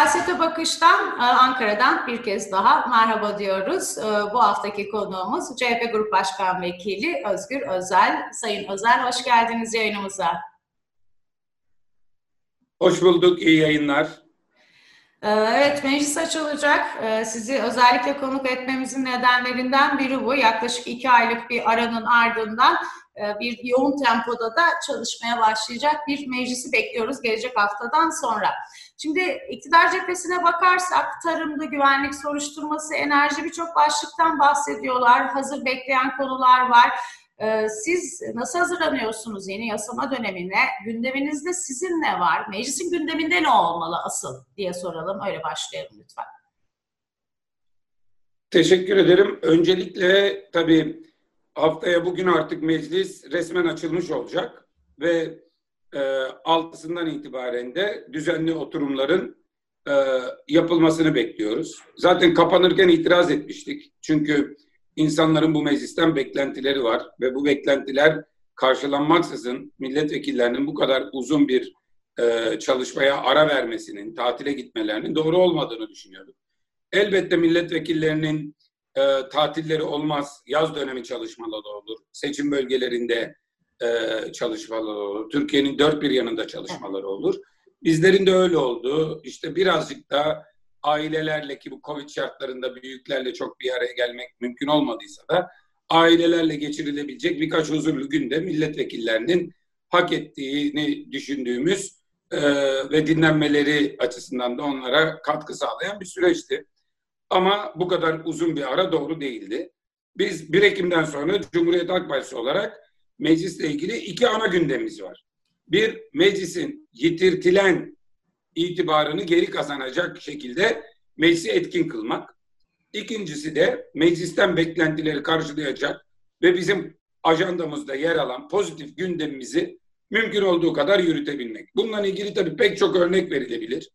Siyasete Bakış'tan e, Ankara'dan bir kez daha merhaba diyoruz. E, bu haftaki konuğumuz CHP Grup Başkan Vekili Özgür Özel. Sayın Özel hoş geldiniz yayınımıza. Hoş bulduk, iyi yayınlar. E, evet, meclis açılacak. Sizi özellikle konuk etmemizin nedenlerinden biri bu. Yaklaşık iki aylık bir aranın ardından bir yoğun tempoda da çalışmaya başlayacak bir meclisi bekliyoruz gelecek haftadan sonra. Şimdi iktidar cephesine bakarsak tarımda güvenlik soruşturması, enerji birçok başlıktan bahsediyorlar. Hazır bekleyen konular var. Ee, siz nasıl hazırlanıyorsunuz yeni yasama dönemine? Gündeminizde sizin ne var? Meclisin gündeminde ne olmalı asıl diye soralım. Öyle başlayalım lütfen. Teşekkür ederim. Öncelikle tabii haftaya bugün artık meclis resmen açılmış olacak ve altısından itibaren de düzenli oturumların e, yapılmasını bekliyoruz. Zaten kapanırken itiraz etmiştik. Çünkü insanların bu meclisten beklentileri var ve bu beklentiler karşılanmaksızın milletvekillerinin bu kadar uzun bir e, çalışmaya ara vermesinin, tatile gitmelerinin doğru olmadığını düşünüyorum. Elbette milletvekillerinin e, tatilleri olmaz, yaz dönemi çalışmaları olur, seçim bölgelerinde e, çalışmaları olur. Türkiye'nin dört bir yanında çalışmaları olur. Bizlerin de öyle oldu. İşte birazcık da ailelerle ki bu Covid şartlarında büyüklerle çok bir araya gelmek mümkün olmadıysa da ailelerle geçirilebilecek birkaç huzurlu günde milletvekillerinin hak ettiğini düşündüğümüz e, ve dinlenmeleri açısından da onlara katkı sağlayan bir süreçti. Ama bu kadar uzun bir ara doğru değildi. Biz 1 Ekim'den sonra Cumhuriyet Halk Partisi olarak meclisle ilgili iki ana gündemimiz var. Bir, meclisin yitirtilen itibarını geri kazanacak şekilde meclisi etkin kılmak. İkincisi de meclisten beklentileri karşılayacak ve bizim ajandamızda yer alan pozitif gündemimizi mümkün olduğu kadar yürütebilmek. Bununla ilgili tabii pek çok örnek verilebilir.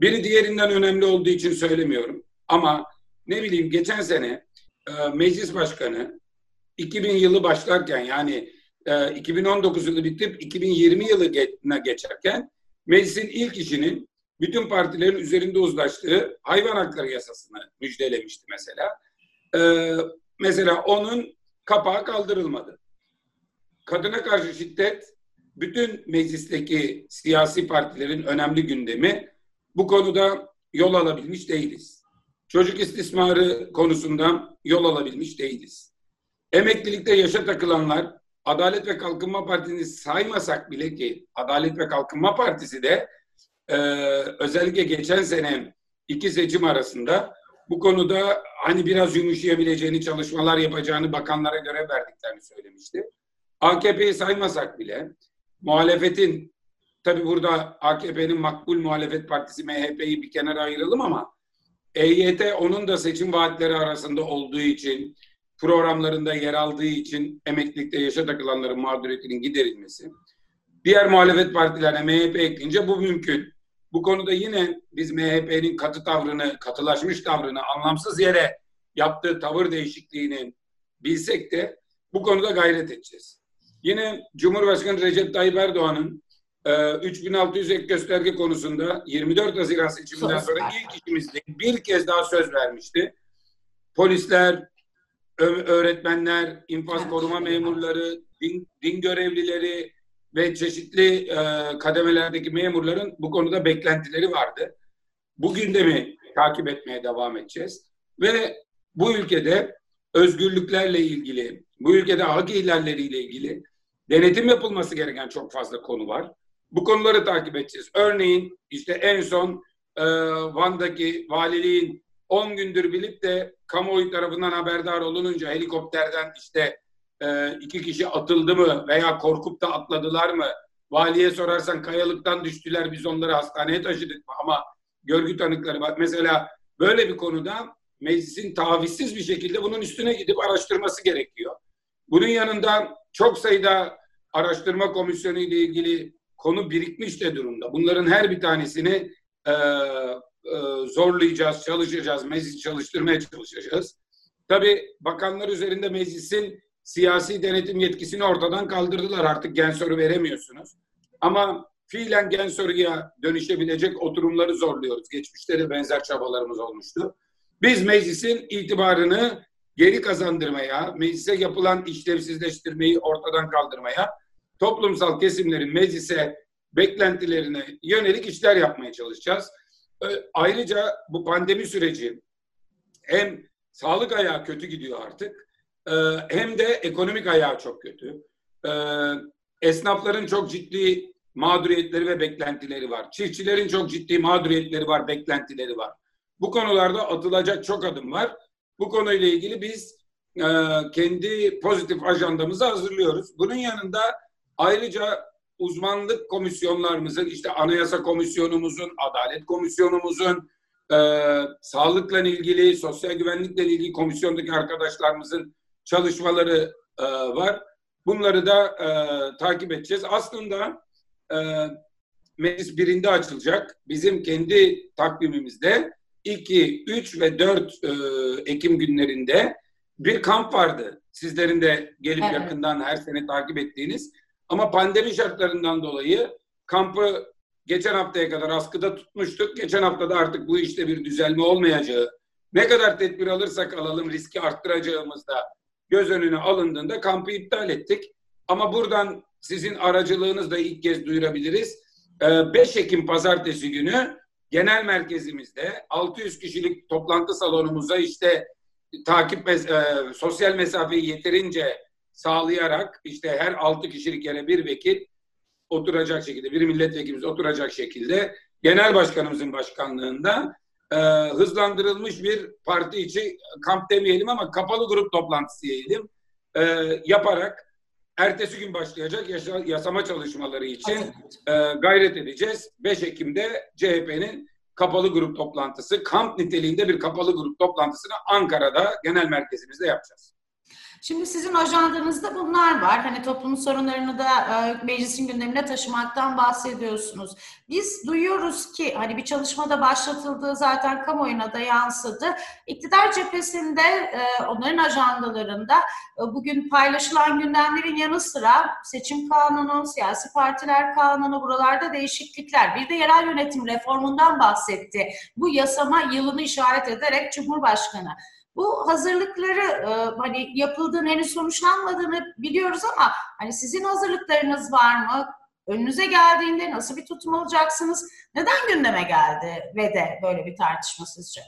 Biri diğerinden önemli olduğu için söylemiyorum. Ama ne bileyim geçen sene e, meclis başkanı 2000 yılı başlarken yani e, 2019 yılı bitip 2020 yılına geçerken meclisin ilk işinin bütün partilerin üzerinde uzlaştığı hayvan hakları yasasını müjdelemişti mesela. E, mesela onun kapağı kaldırılmadı. Kadına karşı şiddet bütün meclisteki siyasi partilerin önemli gündemi. Bu konuda yol alabilmiş değiliz. Çocuk istismarı konusunda yol alabilmiş değiliz. Emeklilikte yaşa takılanlar Adalet ve Kalkınma Partisi'ni saymasak bile ki Adalet ve Kalkınma Partisi de e, özellikle geçen sene iki seçim arasında bu konuda hani biraz yumuşayabileceğini, çalışmalar yapacağını bakanlara göre verdiklerini söylemişti. AKP'yi saymasak bile muhalefetin tabi burada AKP'nin makbul muhalefet partisi MHP'yi bir kenara ayıralım ama EYT onun da seçim vaatleri arasında olduğu için programlarında yer aldığı için emeklilikte yaşa takılanların mağduriyetinin giderilmesi. Diğer muhalefet partilerine MHP ekleyince bu mümkün. Bu konuda yine biz MHP'nin katı tavrını, katılaşmış tavrını, anlamsız yere yaptığı tavır değişikliğini bilsek de bu konuda gayret edeceğiz. Yine Cumhurbaşkanı Recep Tayyip Erdoğan'ın e, 3600 ek gösterge konusunda 24 Haziran seçiminden sonra ilk işimizde bir kez daha söz vermişti. Polisler, öğretmenler, infaz koruma memurları, din, din görevlileri ve çeşitli e, kademelerdeki memurların bu konuda beklentileri vardı. Bugün de mi takip etmeye devam edeceğiz? Ve bu ülkede özgürlüklerle ilgili, bu ülkede hak ihlalleriyle ilgili denetim yapılması gereken çok fazla konu var. Bu konuları takip edeceğiz. Örneğin işte en son e, Van'daki valiliğin 10 gündür bilip de kamuoyu tarafından haberdar olununca helikopterden işte e, iki kişi atıldı mı veya korkup da atladılar mı? Valiye sorarsan kayalıktan düştüler biz onları hastaneye taşıdık ama görgü tanıkları var. Mesela böyle bir konuda meclisin tavizsiz bir şekilde bunun üstüne gidip araştırması gerekiyor. Bunun yanında çok sayıda araştırma komisyonu ile ilgili konu birikmiş de durumda. Bunların her bir tanesini e, zorlayacağız, çalışacağız, meclis çalıştırmaya çalışacağız. Tabii bakanlar üzerinde meclisin siyasi denetim yetkisini ortadan kaldırdılar. Artık gen soru veremiyorsunuz. Ama fiilen gen soruya dönüşebilecek oturumları zorluyoruz. Geçmişte de benzer çabalarımız olmuştu. Biz meclisin itibarını geri kazandırmaya, meclise yapılan işlevsizleştirmeyi ortadan kaldırmaya, toplumsal kesimlerin meclise beklentilerine yönelik işler yapmaya çalışacağız. Ayrıca bu pandemi süreci hem sağlık ayağı kötü gidiyor artık e, hem de ekonomik ayağı çok kötü. E, esnafların çok ciddi mağduriyetleri ve beklentileri var. Çiftçilerin çok ciddi mağduriyetleri var, beklentileri var. Bu konularda atılacak çok adım var. Bu konuyla ilgili biz e, kendi pozitif ajandamızı hazırlıyoruz. Bunun yanında ayrıca uzmanlık komisyonlarımızın, işte anayasa komisyonumuzun, adalet komisyonumuzun, e, sağlıkla ilgili, sosyal güvenlikle ilgili komisyondaki arkadaşlarımızın çalışmaları e, var. Bunları da e, takip edeceğiz. Aslında e, meclis birinde açılacak. Bizim kendi takvimimizde 2, 3 ve 4 e, Ekim günlerinde bir kamp vardı. Sizlerin de gelip evet. yakından her sene takip ettiğiniz. Ama pandemi şartlarından dolayı kampı geçen haftaya kadar askıda tutmuştuk. Geçen haftada artık bu işte bir düzelme olmayacağı, ne kadar tedbir alırsak alalım riski arttıracağımız da göz önüne alındığında kampı iptal ettik. Ama buradan sizin aracılığınızla ilk kez duyurabiliriz. 5 ee, Ekim pazartesi günü genel merkezimizde 600 kişilik toplantı salonumuza işte takip e, sosyal mesafeyi yeterince sağlayarak işte her 6 kişilik yere bir vekil oturacak şekilde, bir milletvekilimiz oturacak şekilde genel başkanımızın başkanlığında e, hızlandırılmış bir parti içi kamp demeyelim ama kapalı grup toplantısı diyelim e, yaparak ertesi gün başlayacak yasa, yasama çalışmaları için e, gayret edeceğiz. 5 Ekim'de CHP'nin kapalı grup toplantısı, kamp niteliğinde bir kapalı grup toplantısını Ankara'da genel merkezimizde yapacağız. Şimdi sizin ajandanızda bunlar var. Hani toplumun sorunlarını da e, meclisin gündemine taşımaktan bahsediyorsunuz. Biz duyuyoruz ki hani bir çalışmada başlatıldığı zaten kamuoyuna da yansıdı. İktidar cephesinde e, onların ajandalarında e, bugün paylaşılan gündemlerin yanı sıra seçim kanunu, siyasi partiler kanunu buralarda değişiklikler. Bir de yerel yönetim reformundan bahsetti. Bu yasama yılını işaret ederek Cumhurbaşkanı. Bu hazırlıkları e, hani yapıldığını henüz sonuçlanmadığını biliyoruz ama hani sizin hazırlıklarınız var mı? Önünüze geldiğinde nasıl bir tutum alacaksınız? Neden gündeme geldi ve de böyle bir tartışma sizce?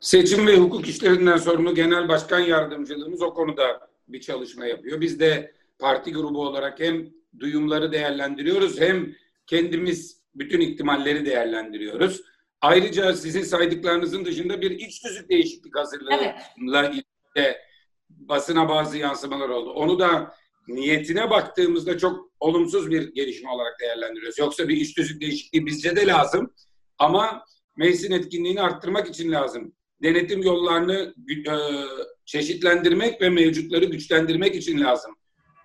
Seçim ve hukuk işlerinden sorumlu genel başkan yardımcılığımız o konuda bir çalışma yapıyor. Biz de parti grubu olarak hem duyumları değerlendiriyoruz hem kendimiz bütün ihtimalleri değerlendiriyoruz. Ayrıca sizin saydıklarınızın dışında bir iç tüzük değişiklik hazırlığıyla evet. ilgili basına bazı yansımalar oldu. Onu da niyetine baktığımızda çok olumsuz bir gelişme olarak değerlendiriyoruz. Yoksa bir iç tüzük değişikliği bizce de lazım. Ama meclisin etkinliğini arttırmak için lazım. Denetim yollarını e, çeşitlendirmek ve mevcutları güçlendirmek için lazım.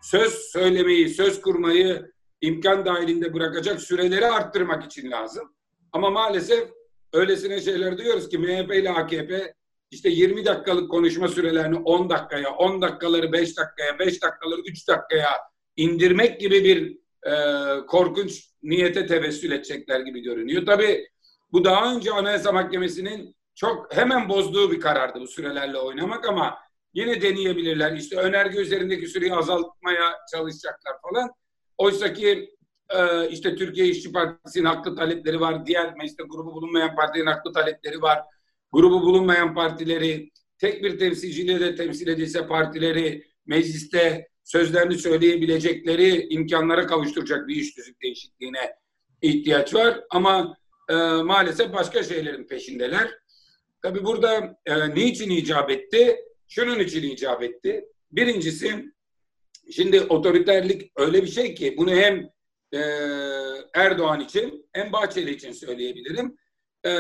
Söz söylemeyi, söz kurmayı imkan dahilinde bırakacak süreleri arttırmak için lazım. Ama maalesef öylesine şeyler duyuyoruz ki MHP ile AKP işte 20 dakikalık konuşma sürelerini 10 dakikaya, 10 dakikaları 5 dakikaya, 5 dakikaları 3 dakikaya indirmek gibi bir e, korkunç niyete tevessül edecekler gibi görünüyor. Tabii bu daha önce Anayasa Mahkemesi'nin çok hemen bozduğu bir karardı bu sürelerle oynamak ama yine deneyebilirler. İşte önerge üzerindeki süreyi azaltmaya çalışacaklar falan. Oysa ki ee, işte Türkiye İşçi Partisi'nin haklı talepleri var. Diğer mecliste grubu bulunmayan partilerin haklı talepleri var. Grubu bulunmayan partileri tek bir temsilciyle de temsil edilse partileri mecliste sözlerini söyleyebilecekleri imkanlara kavuşturacak bir iş tüzük değişikliğine ihtiyaç var. Ama e, maalesef başka şeylerin peşindeler. Tabi burada e, niçin icap etti? Şunun için icap etti. Birincisi şimdi otoriterlik öyle bir şey ki bunu hem e, Erdoğan için hem Bahçeli için söyleyebilirim. E,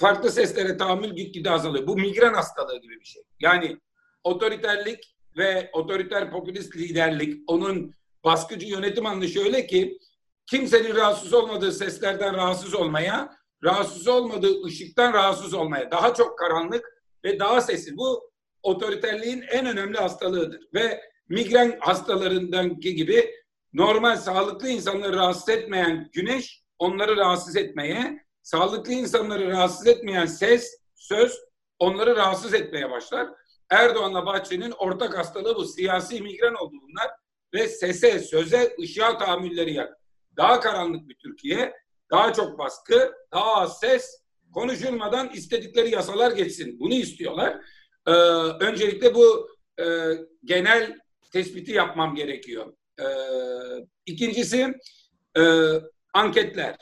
farklı seslere tahammül gitgide azalıyor. Bu migren hastalığı gibi bir şey. Yani otoriterlik ve otoriter popülist liderlik onun baskıcı yönetim anlayışı öyle ki kimsenin rahatsız olmadığı seslerden rahatsız olmaya, rahatsız olmadığı ışıktan rahatsız olmaya, daha çok karanlık ve daha sessiz. Bu otoriterliğin en önemli hastalığıdır ve migren hastalarından gibi normal sağlıklı insanları rahatsız etmeyen güneş onları rahatsız etmeye, sağlıklı insanları rahatsız etmeyen ses, söz onları rahatsız etmeye başlar. Erdoğan'la Bahçeli'nin ortak hastalığı bu. Siyasi migren oldu bunlar ve sese, söze, ışığa tahammülleri yak. Daha karanlık bir Türkiye, daha çok baskı, daha az ses, konuşulmadan istedikleri yasalar geçsin. Bunu istiyorlar. Ee, öncelikle bu e, genel tespiti yapmam gerekiyor. Ee, ikincisi e, anketler.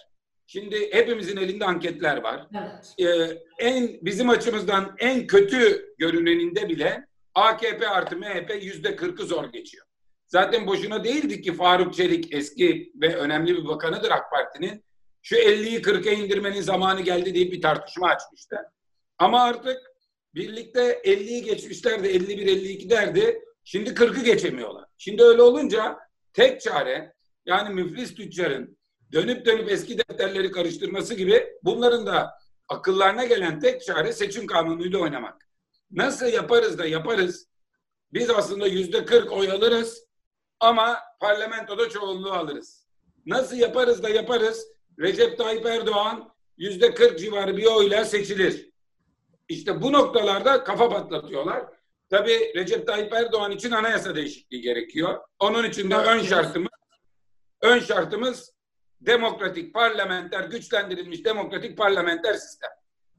Şimdi hepimizin elinde anketler var. Evet. Ee, en bizim açımızdan en kötü görüneninde bile AKP artı MHP yüzde kırkı zor geçiyor. Zaten boşuna değildi ki Faruk Çelik eski ve önemli bir bakanıdır AK Parti'nin. Şu 50'yi 40'a indirmenin zamanı geldi deyip bir tartışma açmıştı. Ama artık birlikte 50'yi geçmişler de 51-52 derdi. Şimdi 40'ı geçemiyorlar. Şimdi öyle olunca tek çare yani müflis tüccarın dönüp dönüp eski defterleri karıştırması gibi bunların da akıllarına gelen tek çare seçim kanunuyla oynamak. Nasıl yaparız da yaparız. Biz aslında yüzde 40 oy alırız ama parlamentoda çoğunluğu alırız. Nasıl yaparız da yaparız. Recep Tayyip Erdoğan yüzde 40 civarı bir oyla seçilir. İşte bu noktalarda kafa patlatıyorlar. Tabii Recep Tayyip Erdoğan için anayasa değişikliği gerekiyor. Onun için de ön şartımız ön şartımız demokratik parlamenter güçlendirilmiş demokratik parlamenter sistem.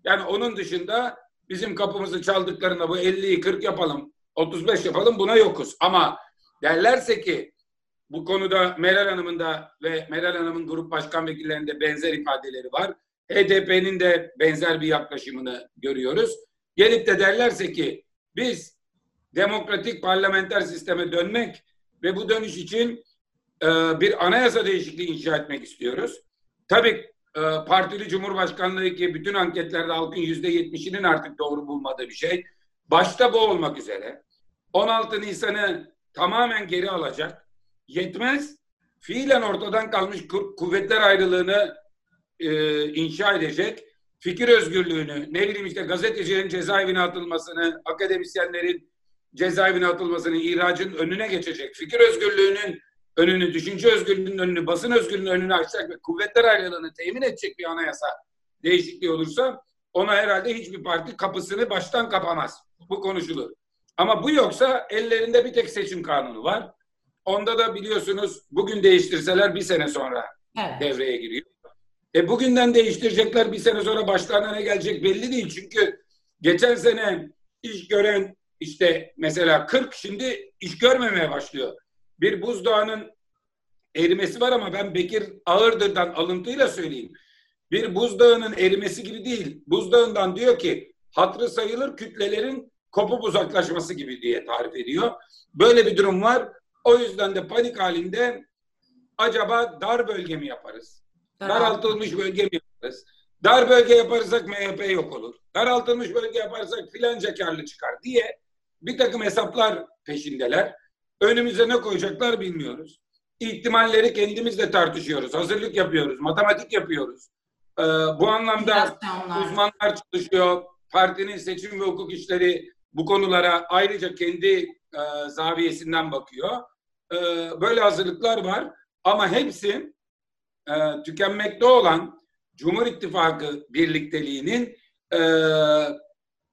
Yani onun dışında bizim kapımızı çaldıklarında bu 50'yi 40 yapalım, 35 yapalım buna yokuz. Ama derlerse ki bu konuda Meral Hanım'ın da ve Meral Hanım'ın grup başkan vekillerinde benzer ifadeleri var. HDP'nin de benzer bir yaklaşımını görüyoruz. Gelip de derlerse ki biz demokratik parlamenter sisteme dönmek ve bu dönüş için e, bir anayasa değişikliği inşa etmek istiyoruz. Tabii e, partili cumhurbaşkanlığı ki bütün anketlerde halkın yüzde yetmişinin artık doğru bulmadığı bir şey. Başta bu olmak üzere 16 Nisan'ı tamamen geri alacak. Yetmez. Fiilen ortadan kalmış kuvvetler ayrılığını e, inşa edecek. Fikir özgürlüğünü, ne bileyim işte gazetecilerin cezaevine atılmasını, akademisyenlerin cezaevine atılmasını, ihracın önüne geçecek. Fikir özgürlüğünün önünü, düşünce özgürlüğünün önünü, basın özgürlüğünün önünü açacak ve kuvvetler ayrılığını temin edecek bir anayasa değişikliği olursa ona herhalde hiçbir parti kapısını baştan kapamaz. Bu konuşulur. Ama bu yoksa ellerinde bir tek seçim kanunu var. Onda da biliyorsunuz bugün değiştirseler bir sene sonra evet. devreye giriyor. E bugünden değiştirecekler bir sene sonra başlarına ne gelecek belli değil. Çünkü geçen sene iş gören işte mesela 40 şimdi iş görmemeye başlıyor. Bir buzdağının erimesi var ama ben Bekir Ağırdır'dan alıntıyla söyleyeyim. Bir buzdağının erimesi gibi değil. Buzdağından diyor ki hatrı sayılır kütlelerin kopup uzaklaşması gibi diye tarif ediyor. Böyle bir durum var. O yüzden de panik halinde acaba dar bölge mi yaparız? Daraltılmış bölge mi yaparız? Dar bölge yaparsak MHP yok olur. Daraltılmış bölge yaparsak filanca karlı çıkar diye bir takım hesaplar peşindeler. Önümüze ne koyacaklar bilmiyoruz. İhtimalleri kendimiz de tartışıyoruz. Hazırlık yapıyoruz. Matematik yapıyoruz. Ee, bu anlamda uzmanlar çalışıyor. Partinin seçim ve hukuk işleri bu konulara ayrıca kendi e, zaviyesinden bakıyor. E, böyle hazırlıklar var. Ama hepsi e, tükenmekte olan Cumhur İttifakı birlikteliğinin e,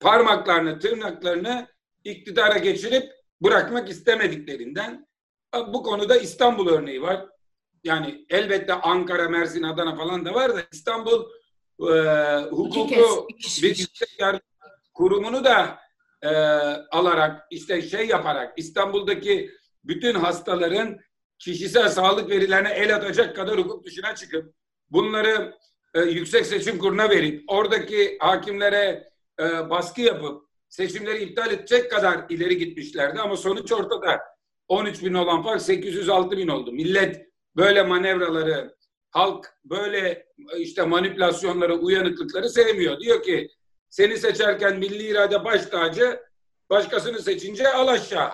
parmaklarını, tırnaklarını iktidara geçirip bırakmak istemediklerinden bu konuda İstanbul örneği var. Yani elbette Ankara, Mersin, Adana falan da var da İstanbul e, hukuku bir yüksek yargı kurumunu da e, alarak işte şey yaparak İstanbul'daki bütün hastaların kişisel sağlık verilerine el atacak kadar hukuk dışına çıkıp bunları e, Yüksek Seçim Kurulu'na verip oradaki hakimlere e, baskı yapıp seçimleri iptal edecek kadar ileri gitmişlerdi ama sonuç ortada. 13 bin olan fark 806 bin oldu. Millet böyle manevraları, halk böyle işte manipülasyonları, uyanıklıkları sevmiyor. Diyor ki seni seçerken milli irade baş tacı, başkasını seçince al aşağı.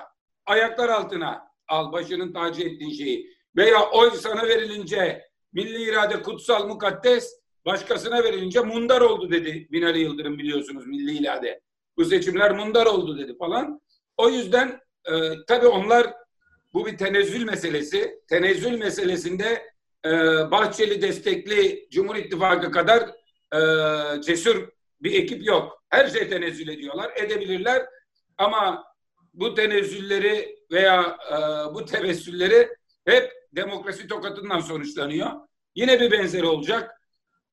Ayaklar altına al başının tacı ettiğin şeyi. Veya oy sana verilince milli irade kutsal mukaddes, başkasına verilince mundar oldu dedi Binali Yıldırım biliyorsunuz milli irade. Bu seçimler mundar oldu dedi falan. O yüzden e, tabii onlar Bu bir tenezzül meselesi. Tenezzül meselesinde e, Bahçeli destekli Cumhur İttifakı kadar e, cesur bir ekip yok. Her şey tenezzül ediyorlar, edebilirler. Ama bu tenezzülleri veya e, bu tevessülleri hep demokrasi tokatından sonuçlanıyor. Yine bir benzeri olacak.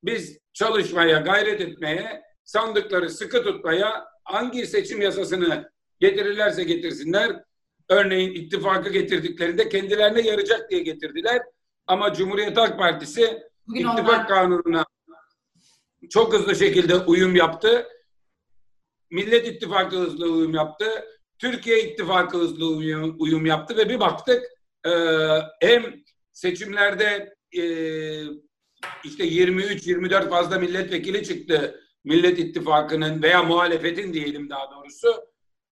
Biz çalışmaya, gayret etmeye, sandıkları sıkı tutmaya, hangi seçim yasasını getirirlerse getirsinler, örneğin ittifakı getirdiklerinde kendilerine yarayacak diye getirdiler. Ama Cumhuriyet Halk Partisi Bugün ittifak onlar... kanununa çok hızlı şekilde uyum yaptı. Millet İttifakı hızlı uyum yaptı. Türkiye İttifakı hızlı uyum, uyum yaptı ve bir baktık e, hem seçimlerde e, işte 23-24 fazla milletvekili çıktı Millet İttifakı'nın veya muhalefetin diyelim daha doğrusu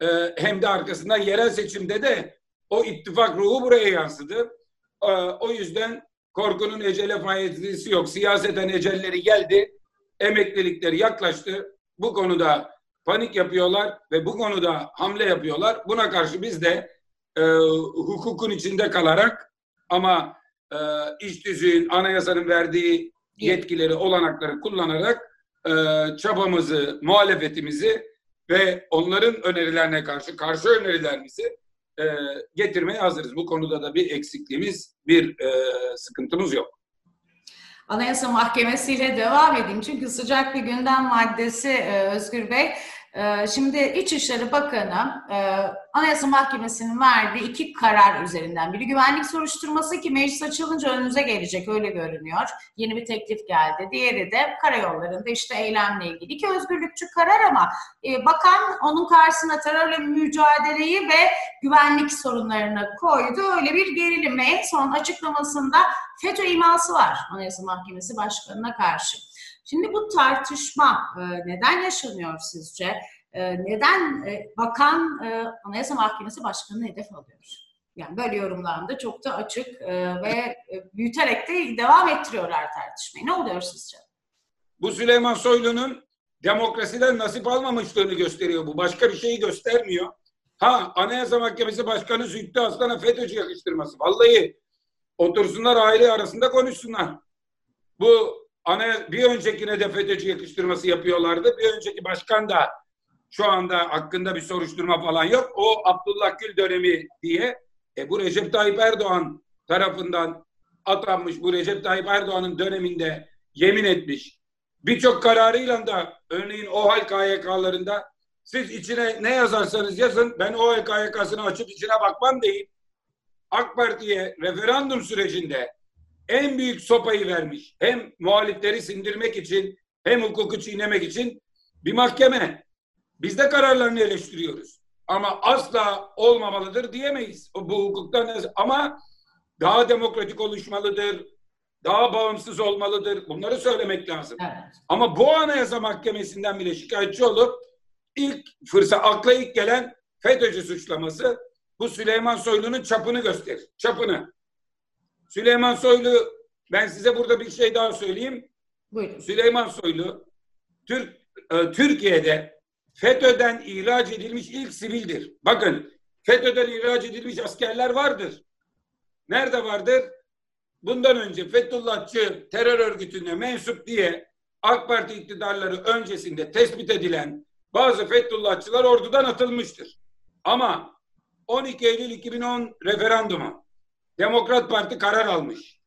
e, hem de arkasından yerel seçimde de o ittifak ruhu buraya yansıdı. E, o yüzden korkunun ecele faydası yok. Siyaseten ecelleri geldi. Emeklilikleri yaklaştı. Bu konuda panik yapıyorlar ve bu konuda hamle yapıyorlar. Buna karşı biz de e, hukukun içinde kalarak ama e, iş düzüğün, anayasanın verdiği yetkileri, olanakları kullanarak e, çabamızı, muhalefetimizi ve onların önerilerine karşı karşı önerilerimizi e, getirmeye hazırız. Bu konuda da bir eksikliğimiz, bir e, sıkıntımız yok. Anayasa Mahkemesi ile devam edeyim. Çünkü sıcak bir gündem maddesi e, Özgür Bey. Ee, şimdi İçişleri Bakanı e, Anayasa Mahkemesi'nin verdiği iki karar üzerinden biri güvenlik soruşturması ki meclis açılınca önümüze gelecek öyle görünüyor. Yeni bir teklif geldi. Diğeri de karayollarında işte eylemle ilgili. İki özgürlükçü karar ama e, bakan onun karşısına terörle mücadeleyi ve güvenlik sorunlarını koydu. Öyle bir gerilim en son açıklamasında FETÖ iması var Anayasa Mahkemesi Başkanı'na karşı. Şimdi bu tartışma e, neden yaşanıyor sizce? E, neden e, bakan e, Anayasa Mahkemesi Başkanı hedef alıyor? Yani böyle yorumlarında çok da açık ve büyüterek de devam ettiriyorlar tartışmayı. Ne oluyor sizce? Bu Süleyman Soylu'nun demokrasiden nasip almamışlığını gösteriyor bu. Başka bir şeyi göstermiyor. Ha Anayasa Mahkemesi Başkanı Zühtü Aslan'a FETÖ'cü yakıştırması. Vallahi otursunlar aile arasında konuşsunlar. Bu ana bir öncekine de FETÖ'cü yakıştırması yapıyorlardı. Bir önceki başkan da şu anda hakkında bir soruşturma falan yok. O Abdullah Gül dönemi diye. E bu Recep Tayyip Erdoğan tarafından atanmış. Bu Recep Tayyip Erdoğan'ın döneminde yemin etmiş. Birçok kararıyla da örneğin OHAL KYK'larında siz içine ne yazarsanız yazın ben OHAL KYK'sını açıp içine bakmam değil. AK Parti'ye referandum sürecinde en büyük sopayı vermiş. Hem muhalifleri sindirmek için hem hukuku çiğnemek için bir mahkeme. Biz de kararlarını eleştiriyoruz. Ama asla olmamalıdır diyemeyiz. Bu hukuktan ama daha demokratik oluşmalıdır. Daha bağımsız olmalıdır. Bunları söylemek lazım. Evet. Ama bu anayasa mahkemesinden bile şikayetçi olup ilk fırsat akla ilk gelen FETÖ'cü suçlaması bu Süleyman Soylu'nun çapını gösterir. Çapını. Süleyman Soylu ben size burada bir şey daha söyleyeyim. Buyurun. Süleyman Soylu Türk e, Türkiye'de FETÖ'den ihraç edilmiş ilk sivildir. Bakın FETÖ'den ihraç edilmiş askerler vardır. Nerede vardır? Bundan önce Fethullahçı terör örgütüne mensup diye AK Parti iktidarları öncesinde tespit edilen bazı Fethullahçılar ordudan atılmıştır. Ama 12 Eylül 2010 referandumu Demokrat Parti karar almış.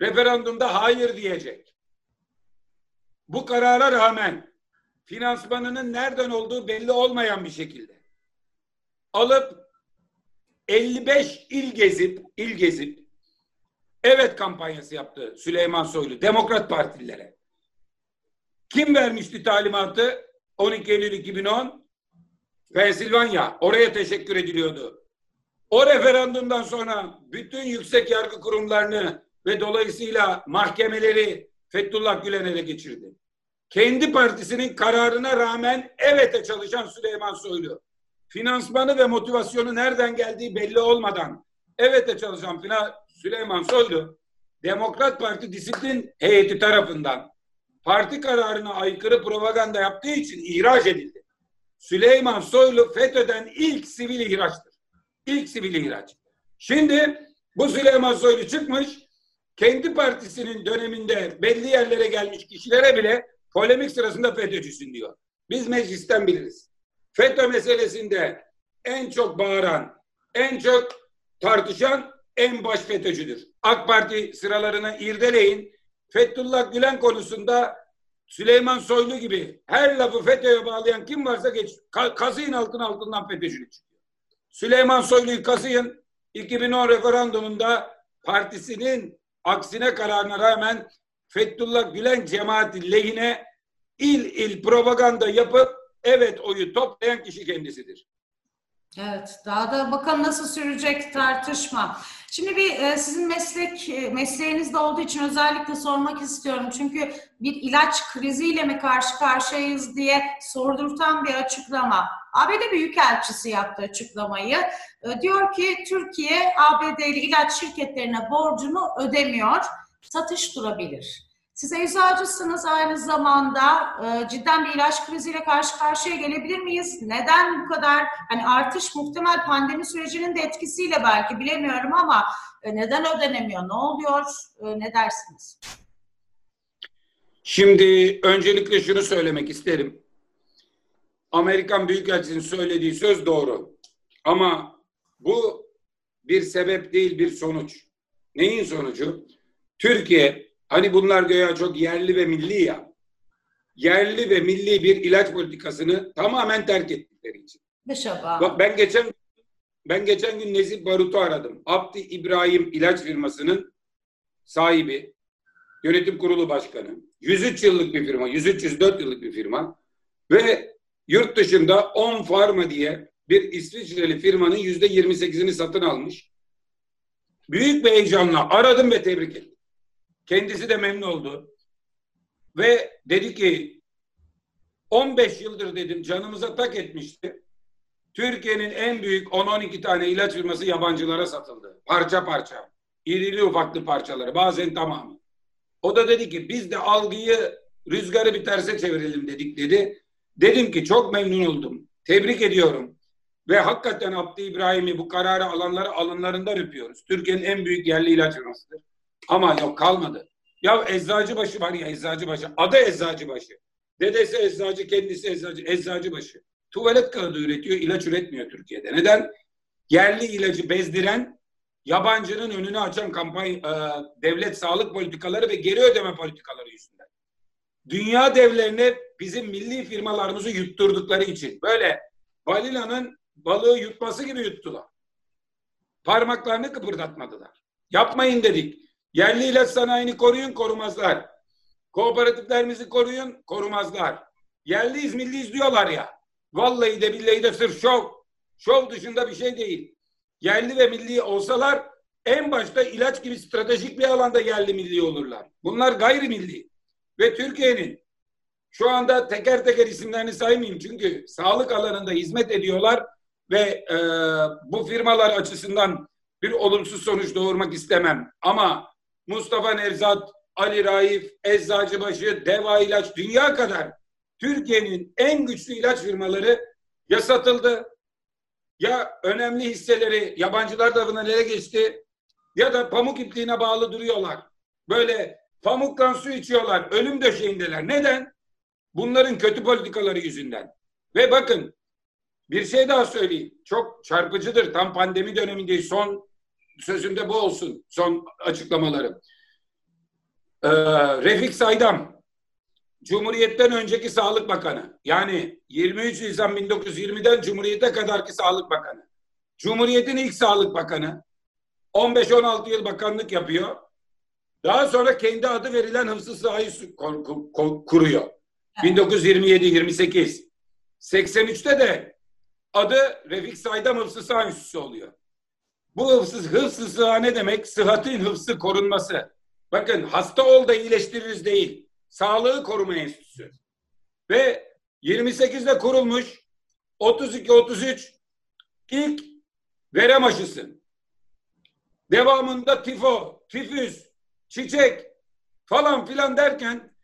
Referandumda hayır diyecek. Bu karara rağmen finansmanının nereden olduğu belli olmayan bir şekilde alıp 55 il gezip il gezip evet kampanyası yaptı Süleyman Soylu Demokrat Partililere. Kim vermişti talimatı? 12 Eylül 2010 Pensilvanya. Oraya teşekkür ediliyordu. O referandumdan sonra bütün yüksek yargı kurumlarını ve dolayısıyla mahkemeleri Fethullah Gülen ele geçirdi. Kendi partisinin kararına rağmen evete çalışan Süleyman Soylu, finansmanı ve motivasyonu nereden geldiği belli olmadan evete çalışan Süleyman Soylu, Demokrat Parti disiplin heyeti tarafından parti kararına aykırı propaganda yaptığı için ihraç edildi. Süleyman Soylu FETÖ'den ilk sivil ihraçtır. İlk sivil ihraç. Şimdi bu Süleyman Soylu çıkmış kendi partisinin döneminde belli yerlere gelmiş kişilere bile polemik sırasında FETÖ'cüsün diyor. Biz meclisten biliriz. FETÖ meselesinde en çok bağıran, en çok tartışan en baş FETÖ'cüdür. AK Parti sıralarına irdeleyin. Fethullah Gülen konusunda Süleyman Soylu gibi her lafı FETÖ'ye bağlayan kim varsa geç. Kazıyın altın altından FETÖ'cülük. Süleyman Soylu'yu kazıyın. 2010 referandumunda partisinin aksine kararına rağmen Fethullah Gülen cemaati lehine il il propaganda yapıp evet oyu toplayan kişi kendisidir. Evet, daha da bakalım nasıl sürecek tartışma. Şimdi bir e, sizin meslek e, mesleğinizde olduğu için özellikle sormak istiyorum. Çünkü bir ilaç kriziyle mi karşı karşıyayız diye sordurtan bir açıklama. ABD Büyükelçisi yaptı açıklamayı. E, diyor ki Türkiye ABD'li ilaç şirketlerine borcunu ödemiyor, satış durabilir. Siz eczacısınız aynı zamanda e, cidden bir ilaç kriziyle karşı karşıya gelebilir miyiz? Neden bu kadar hani artış muhtemel pandemi sürecinin de etkisiyle belki bilemiyorum ama e, neden ödenemiyor? Ne oluyor? E, ne dersiniz? Şimdi öncelikle şunu söylemek isterim. Amerikan Büyükelçisi'nin söylediği söz doğru. Ama bu bir sebep değil bir sonuç. Neyin sonucu? Türkiye Hani bunlar göya çok yerli ve milli ya. Yerli ve milli bir ilaç politikasını tamamen terk ettikleri için. Bak ben geçen ben geçen gün Nezih Barut'u aradım. Abdi İbrahim ilaç firmasının sahibi, yönetim kurulu başkanı. 103 yıllık bir firma, 103-104 yıllık bir firma. Ve yurt dışında 10 Pharma diye bir İsviçreli firmanın yüzde 28'ini satın almış. Büyük bir heyecanla aradım ve tebrik ettim. Kendisi de memnun oldu. Ve dedi ki 15 yıldır dedim canımıza tak etmişti. Türkiye'nin en büyük 10-12 tane ilaç firması yabancılara satıldı. Parça parça. İrili ufaklı parçaları. Bazen tamamı. O da dedi ki biz de algıyı rüzgarı bir terse çevirelim dedik dedi. Dedim ki çok memnun oldum. Tebrik ediyorum. Ve hakikaten Abdi İbrahim'i bu kararı alanları alınlarından öpüyoruz. Türkiye'nin en büyük yerli ilaç firmasıdır. Ama yok kalmadı. Ya Eczacıbaşı var ya Eczacıbaşı. Adı Eczacıbaşı. Dedesi eczacı, kendisi eczacı, Eczacıbaşı. Tuvalet kağıdı üretiyor, ilaç üretmiyor Türkiye'de. Neden? Yerli ilacı bezdiren, yabancının önünü açan kampanya, e, devlet sağlık politikaları ve geri ödeme politikaları yüzünden. Dünya devlerine bizim milli firmalarımızı yutturdukları için böyle balinanın balığı yutması gibi yuttular. Parmaklarını kıpırdatmadılar. Yapmayın dedik. Yerli ilaç sanayini koruyun, korumazlar. Kooperatiflerimizi koruyun, korumazlar. Yerliyiz, milliyiz diyorlar ya. Vallahi de billahi de sırf şov. Şov dışında bir şey değil. Yerli ve milli olsalar en başta ilaç gibi stratejik bir alanda yerli milli olurlar. Bunlar gayrimilli. Ve Türkiye'nin şu anda teker teker isimlerini saymayayım çünkü sağlık alanında hizmet ediyorlar ve e, bu firmalar açısından bir olumsuz sonuç doğurmak istemem. Ama Mustafa Nevzat, Ali Raif, Eczacıbaşı, Deva İlaç, dünya kadar Türkiye'nin en güçlü ilaç firmaları ya satıldı ya önemli hisseleri yabancılar tarafından ele geçti ya da pamuk ipliğine bağlı duruyorlar. Böyle pamuktan su içiyorlar, ölüm döşeğindeler. Neden? Bunların kötü politikaları yüzünden. Ve bakın bir şey daha söyleyeyim. Çok çarpıcıdır. Tam pandemi dönemindeyiz. Son sözümde bu olsun son açıklamalarım. Ee, Refik Saydam Cumhuriyet'ten önceki Sağlık Bakanı. Yani 23 Nisan 1920'den Cumhuriyet'e kadarki Sağlık Bakanı. Cumhuriyet'in ilk Sağlık Bakanı. 15-16 yıl bakanlık yapıyor. Daha sonra kendi adı verilen hıfzı sahayı kuruyor. 1927-28. 83'te de adı Refik Saydam Hıfzı Saha oluyor. Bu hıfsız, hıfsız ne demek? Sıhhatin hıfzı korunması. Bakın hasta ol da iyileştiririz değil. Sağlığı Koruma Enstitüsü. Ve 28'de kurulmuş 32-33 ilk verem aşısı. Devamında tifo, tifüs, çiçek falan filan derken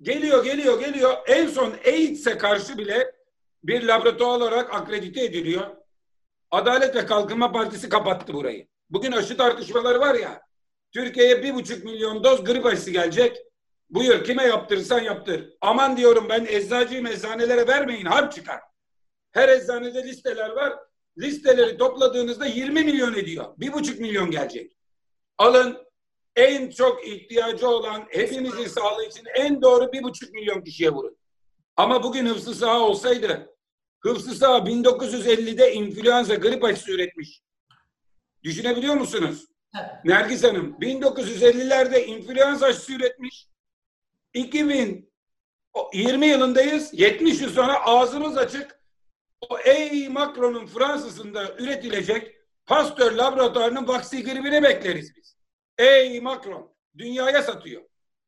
geliyor geliyor geliyor en son AIDS'e karşı bile bir laboratuvar olarak akredite ediliyor. Adalet ve Kalkınma Partisi kapattı burayı. Bugün aşı tartışmaları var ya. Türkiye'ye bir buçuk milyon doz grip aşısı gelecek. Buyur kime yaptırırsan yaptır. Aman diyorum ben eczacıyım eczanelere vermeyin harp çıkar. Her eczanede listeler var. Listeleri topladığınızda 20 milyon ediyor. Bir buçuk milyon gelecek. Alın en çok ihtiyacı olan hepimizin sağlığı için en doğru bir buçuk milyon kişiye vurun. Ama bugün hıfzı saha olsaydı hıfzı saha 1950'de influenza grip aşısı üretmiş. Düşünebiliyor musunuz? Evet. Nergis Hanım 1950'lerde influenza aşısı üretmiş. 2020 yılındayız. 70 yıl sonra ağzımız açık. O ey Macron'un Fransa'sında üretilecek Pasteur laboratuvarının vaksi gribini bekleriz biz. Ey Macron dünyaya satıyor.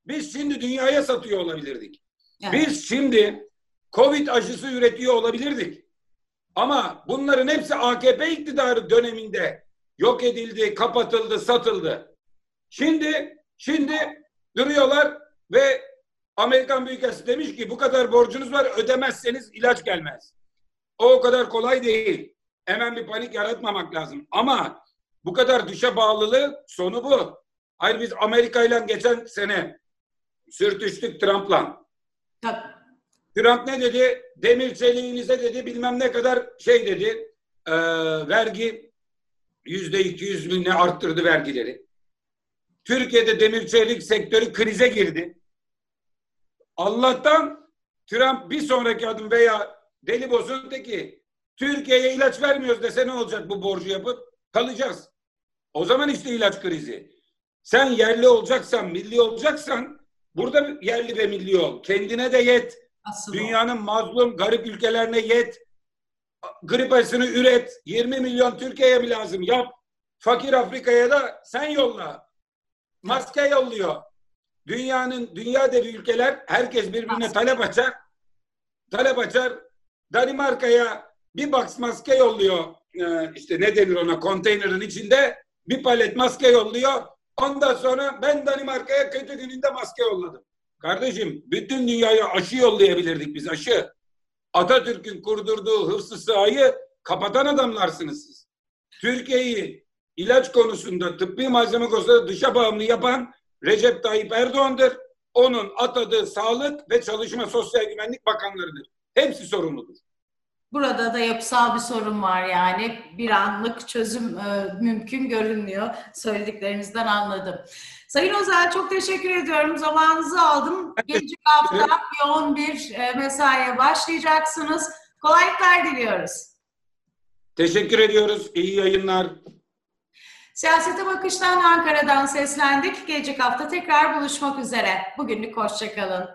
Biz şimdi dünyaya satıyor olabilirdik. Evet. Biz şimdi Covid aşısı üretiyor olabilirdik. Ama bunların hepsi AKP iktidarı döneminde yok edildi, kapatıldı, satıldı. Şimdi şimdi duruyorlar ve Amerikan Büyükelçisi demiş ki bu kadar borcunuz var ödemezseniz ilaç gelmez. O o kadar kolay değil. Hemen bir panik yaratmamak lazım. Ama bu kadar dışa bağlılığı sonu bu. Hayır biz Amerika ile geçen sene sürtüştük Trump'la. Tabii. Trump ne dedi? Demir çeliğinize dedi bilmem ne kadar şey dedi. e, vergi yüzde iki yüz bin ne arttırdı vergileri. Türkiye'de demir çelik sektörü krize girdi. Allah'tan Trump bir sonraki adım veya deli bozun de ki Türkiye'ye ilaç vermiyoruz dese ne olacak bu borcu yapıp? Kalacağız. O zaman işte ilaç krizi. Sen yerli olacaksan, milli olacaksan burada yerli ve milli ol. Kendine de yet. Asıl o. Dünyanın mazlum, garip ülkelerine yet. Grip aşısını üret. 20 milyon Türkiye'ye mi lazım? Yap. Fakir Afrika'ya da sen yolla. Maske yolluyor. Dünyanın, dünya devi ülkeler herkes birbirine talep açar. Talep açar. Danimarka'ya bir box maske yolluyor. Ee, işte ne denir ona konteynerin içinde bir palet maske yolluyor. Ondan sonra ben Danimarka'ya kötü gününde maske yolladım. Kardeşim bütün dünyaya aşı yollayabilirdik biz aşı. Atatürk'ün kurdurduğu hıfzı sahayı kapatan adamlarsınız siz. Türkiye'yi ilaç konusunda tıbbi malzeme konusunda dışa bağımlı yapan Recep Tayyip Erdoğan'dır. Onun atadığı Sağlık ve Çalışma Sosyal Güvenlik Bakanlarıdır. Hepsi sorumludur. Burada da yapısal bir sorun var yani. Bir anlık çözüm e, mümkün görünmüyor. Söylediklerinizden anladım. Sayın Özel çok teşekkür ediyorum. Zamanınızı aldım. Gelecek hafta yoğun bir e, mesaiye başlayacaksınız. Kolaylıklar diliyoruz. Teşekkür ediyoruz. İyi yayınlar. Siyasete Bakış'tan Ankara'dan seslendik. Gelecek hafta tekrar buluşmak üzere. Bugünlük hoşçakalın.